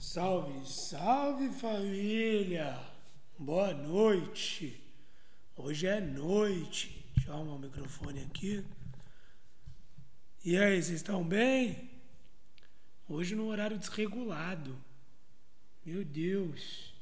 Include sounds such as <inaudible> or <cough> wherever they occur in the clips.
Salve, salve família! Boa noite! Hoje é noite. Deixa eu arrumar o microfone aqui. E aí, vocês estão bem? Hoje no horário desregulado. Meu Deus.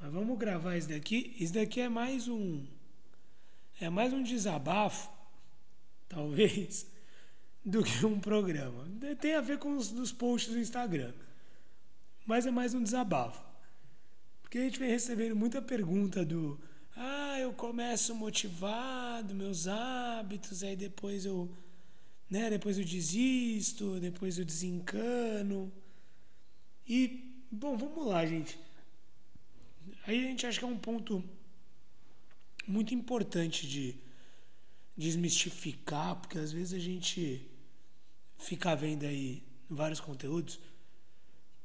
Mas vamos gravar isso daqui. Isso daqui é mais um. É mais um desabafo, talvez, <laughs> do que um programa. Tem a ver com os dos posts do Instagram mas é mais um desabafo. Porque a gente vem recebendo muita pergunta do ah, eu começo motivado, meus hábitos, aí depois eu, né, depois eu desisto, depois eu desencano. E, bom, vamos lá, gente. Aí a gente acha que é um ponto muito importante de desmistificar, porque às vezes a gente fica vendo aí vários conteúdos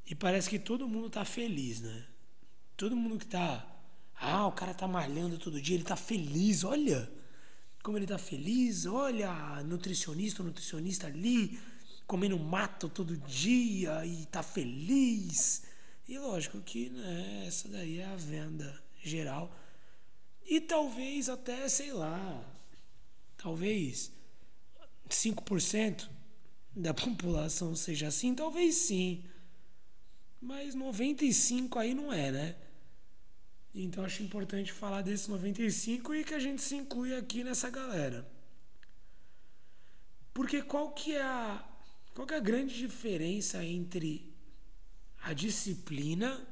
e parece que todo mundo tá feliz, né? Todo mundo que tá. Ah, o cara tá malhando todo dia, ele tá feliz, olha como ele tá feliz, olha, nutricionista, nutricionista ali, comendo mato todo dia e tá feliz. E lógico que né, essa daí é a venda geral. E talvez até, sei lá, talvez 5% da população seja assim, talvez sim. Mas 95 aí não é, né? Então acho importante falar desse 95 e que a gente se inclui aqui nessa galera. Porque qual que é a qual que é a grande diferença entre a disciplina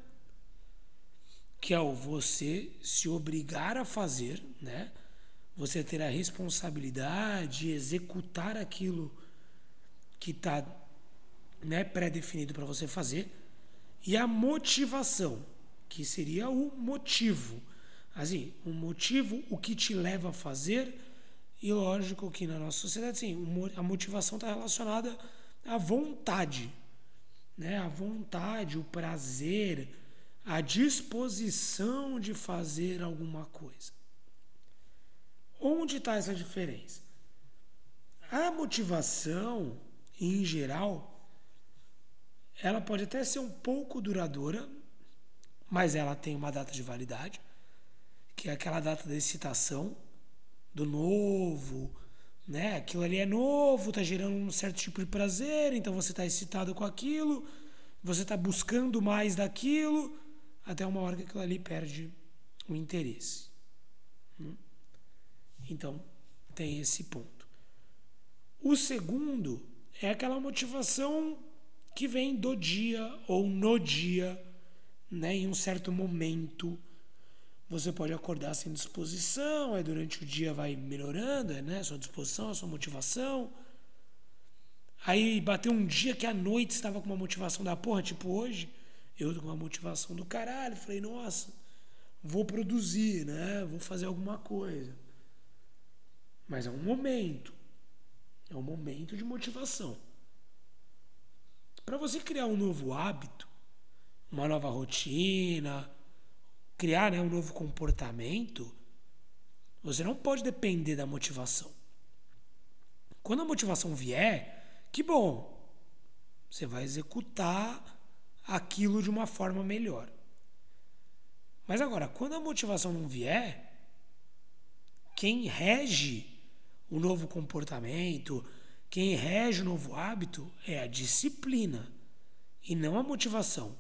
que é o você se obrigar a fazer, né? Você ter a responsabilidade de executar aquilo que está né, pré-definido para você fazer e a motivação, que seria o motivo. Assim, o motivo, o que te leva a fazer, e lógico que na nossa sociedade, sim, a motivação está relacionada à vontade, né? A vontade, o prazer, a disposição de fazer alguma coisa. Onde está essa diferença? A motivação, em geral, ela pode até ser um pouco duradoura, mas ela tem uma data de validade, que é aquela data da excitação, do novo, né? Aquilo ali é novo, está gerando um certo tipo de prazer, então você está excitado com aquilo, você está buscando mais daquilo, até uma hora que aquilo ali perde o interesse. Hum? Então, tem esse ponto. O segundo é aquela motivação que vem do dia ou no dia, né, em um certo momento. Você pode acordar sem disposição, aí durante o dia vai melhorando, né, a sua disposição, a sua motivação. Aí bateu um dia que à noite estava com uma motivação da porra, tipo hoje, eu com uma motivação do caralho, falei, nossa, vou produzir, né? Vou fazer alguma coisa. Mas é um momento. É um momento de motivação. Para você criar um novo hábito, uma nova rotina, criar né, um novo comportamento, você não pode depender da motivação. Quando a motivação vier, que bom, você vai executar aquilo de uma forma melhor. Mas agora, quando a motivação não vier, quem rege o novo comportamento, quem rege o novo hábito é a disciplina e não a motivação.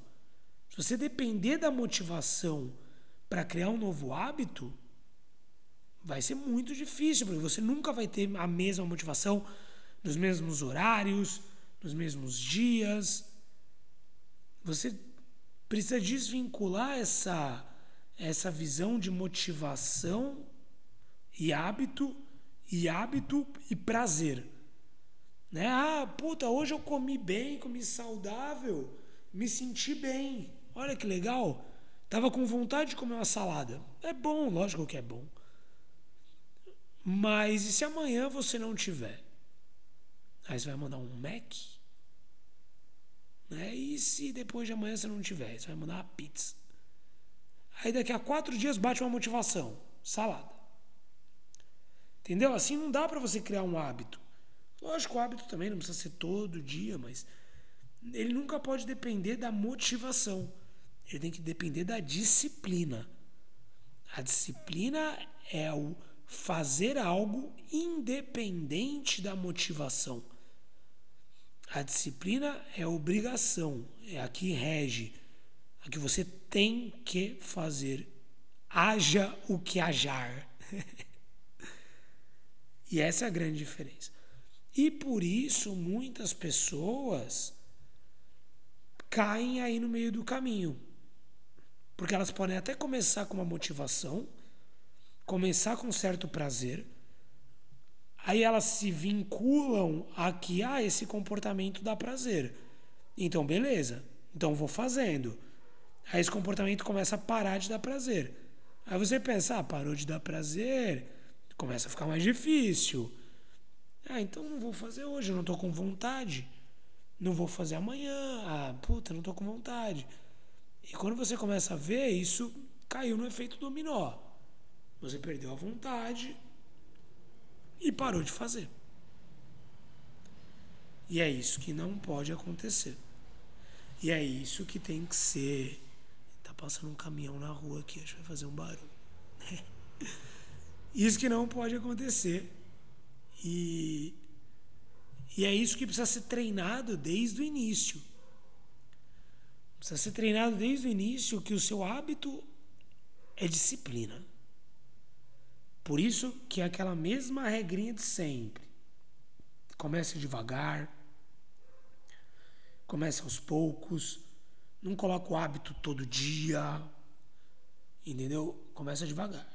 Se você depender da motivação para criar um novo hábito, vai ser muito difícil, porque você nunca vai ter a mesma motivação nos mesmos horários, nos mesmos dias. Você precisa desvincular essa essa visão de motivação e hábito e hábito e prazer. Né? Ah, puta, hoje eu comi bem, comi saudável, me senti bem. Olha que legal. Tava com vontade de comer uma salada. É bom, lógico que é bom. Mas e se amanhã você não tiver? Aí você vai mandar um Mac? Né? E se depois de amanhã você não tiver? Você vai mandar uma pizza. Aí daqui a quatro dias bate uma motivação. Salada. Entendeu? Assim não dá para você criar um hábito. Lógico, o hábito também não precisa ser todo dia, mas ele nunca pode depender da motivação. Ele tem que depender da disciplina. A disciplina é o fazer algo independente da motivação. A disciplina é obrigação, é a que rege, a que você tem que fazer. Haja o que hajar. <laughs> e essa é a grande diferença. E por isso muitas pessoas caem aí no meio do caminho. Porque elas podem até começar com uma motivação, começar com certo prazer, aí elas se vinculam a que ah, esse comportamento dá prazer. Então, beleza. Então vou fazendo. Aí esse comportamento começa a parar de dar prazer. Aí você pensa, ah, parou de dar prazer, começa a ficar mais difícil. Ah, então não vou fazer hoje, não estou com vontade. Não vou fazer amanhã. Ah, puta, não estou com vontade. E quando você começa a ver, isso caiu no efeito dominó. Você perdeu a vontade e parou de fazer. E é isso que não pode acontecer. E é isso que tem que ser. Tá passando um caminhão na rua aqui, acho que vai fazer um barulho. <laughs> isso que não pode acontecer. E, e é isso que precisa ser treinado desde o início. Precisa ser treinado desde o início que o seu hábito é disciplina. Por isso que é aquela mesma regrinha de sempre. Comece devagar, comece aos poucos, não coloca o hábito todo dia, entendeu? Começa devagar,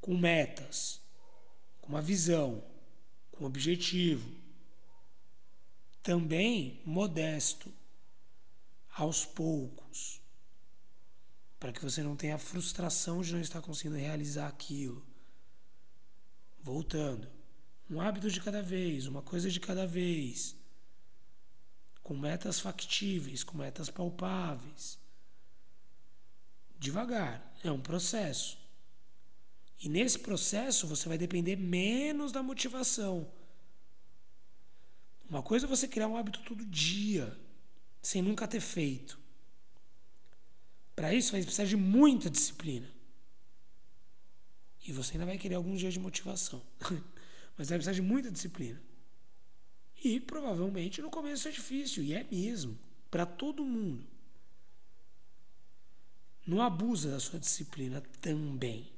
com metas, com uma visão, um objetivo. Também modesto aos poucos, para que você não tenha a frustração de não estar conseguindo realizar aquilo. Voltando, um hábito de cada vez, uma coisa de cada vez, com metas factíveis, com metas palpáveis. Devagar, é um processo. E nesse processo você vai depender menos da motivação. Uma coisa é você criar um hábito todo dia, sem nunca ter feito. Para isso vai precisar de muita disciplina. E você ainda vai querer alguns dias de motivação. <laughs> Mas vai precisar de muita disciplina. E provavelmente no começo é difícil, e é mesmo, para todo mundo. Não abusa da sua disciplina também.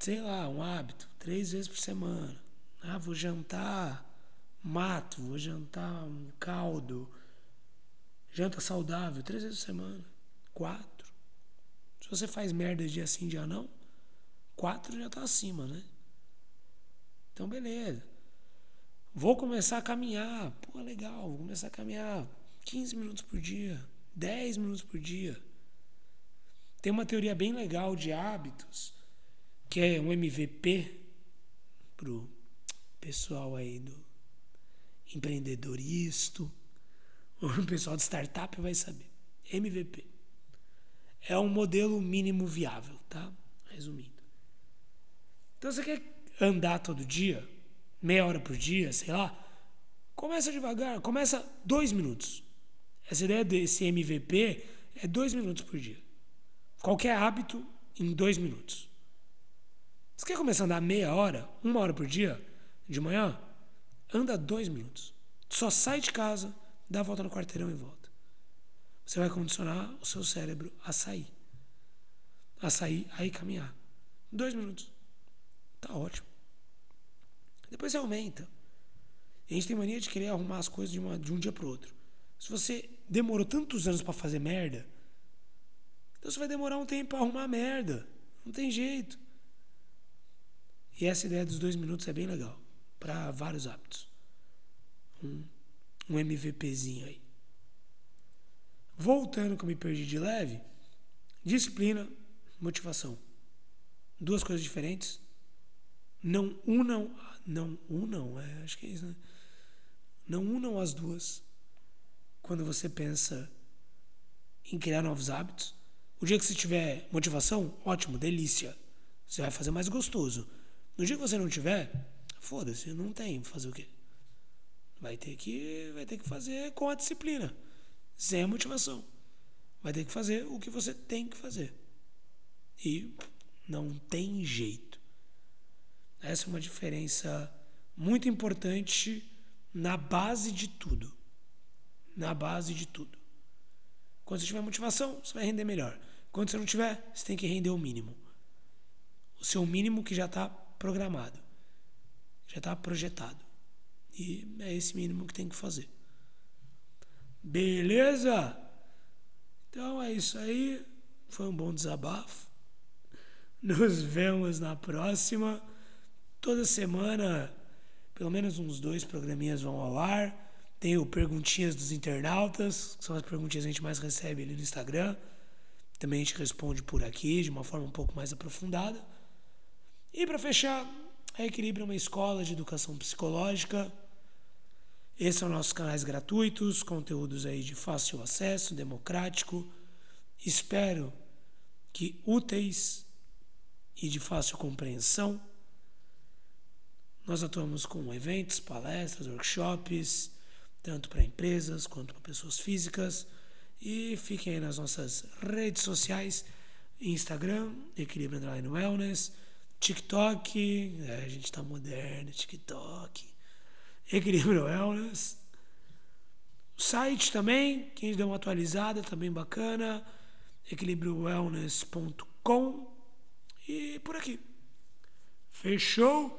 Sei lá, um hábito, três vezes por semana. Ah, vou jantar mato, vou jantar um caldo, janta saudável, três vezes por semana, quatro. Se você faz merda dia sim, dia não, quatro já está acima, né? Então, beleza. Vou começar a caminhar. Pô, legal, vou começar a caminhar 15 minutos por dia, 10 minutos por dia. Tem uma teoria bem legal de hábitos, que é um MVP pro pessoal aí do empreendedoristo, <laughs> o pessoal de startup vai saber. MVP. É um modelo mínimo viável, tá? Resumindo. Então você quer andar todo dia, meia hora por dia, sei lá, começa devagar, começa dois minutos. Essa ideia desse MVP é dois minutos por dia. Qualquer hábito em dois minutos. Você quer começar a andar meia hora, uma hora por dia, de manhã? Anda dois minutos. Só sai de casa, dá a volta no quarteirão e volta. Você vai condicionar o seu cérebro a sair. A sair, a ir caminhar. Dois minutos. Tá ótimo. Depois você aumenta. A gente tem mania de querer arrumar as coisas de, uma, de um dia para o outro. Se você demorou tantos anos para fazer merda, então você vai demorar um tempo para arrumar merda. Não tem jeito. E essa ideia dos dois minutos é bem legal para vários hábitos. Um, um MVPzinho aí. Voltando que eu me perdi de leve, disciplina, motivação. Duas coisas diferentes. Não unam, não unam, é, acho que é isso, né? Não unam as duas quando você pensa em criar novos hábitos. O dia que você tiver motivação, ótimo, delícia. Você vai fazer mais gostoso. No dia que você não tiver, Foda-se, não tem fazer o quê? Vai ter que, vai ter que fazer com a disciplina, sem a motivação. Vai ter que fazer o que você tem que fazer. E não tem jeito. Essa é uma diferença muito importante na base de tudo. Na base de tudo. Quando você tiver motivação, você vai render melhor. Quando você não tiver, você tem que render o mínimo. O seu mínimo que já está programado, já está projetado. E é esse mínimo que tem que fazer. Beleza? Então é isso aí. Foi um bom desabafo. Nos vemos na próxima. Toda semana, pelo menos uns dois programinhas vão ao ar. Tem o Perguntinhas dos Internautas, que são as perguntinhas que a gente mais recebe ali no Instagram. Também a gente responde por aqui de uma forma um pouco mais aprofundada. E para fechar, a Equilíbrio é uma escola de educação psicológica. Esses são nossos canais gratuitos, conteúdos aí de fácil acesso, democrático. Espero que úteis e de fácil compreensão. Nós atuamos com eventos, palestras, workshops, tanto para empresas quanto para pessoas físicas. E fiquem aí nas nossas redes sociais, Instagram, Equilíbrio Underline Wellness, TikTok, é, a gente está moderno, TikTok, Equilíbrio Wellness. O site também, quem deu uma atualizada, também bacana, equilibriowellness.com e por aqui. Fechou?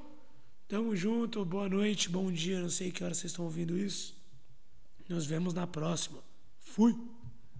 Tamo junto, boa noite, bom dia, não sei que hora vocês estão ouvindo isso. Nos vemos na próxima. Fui!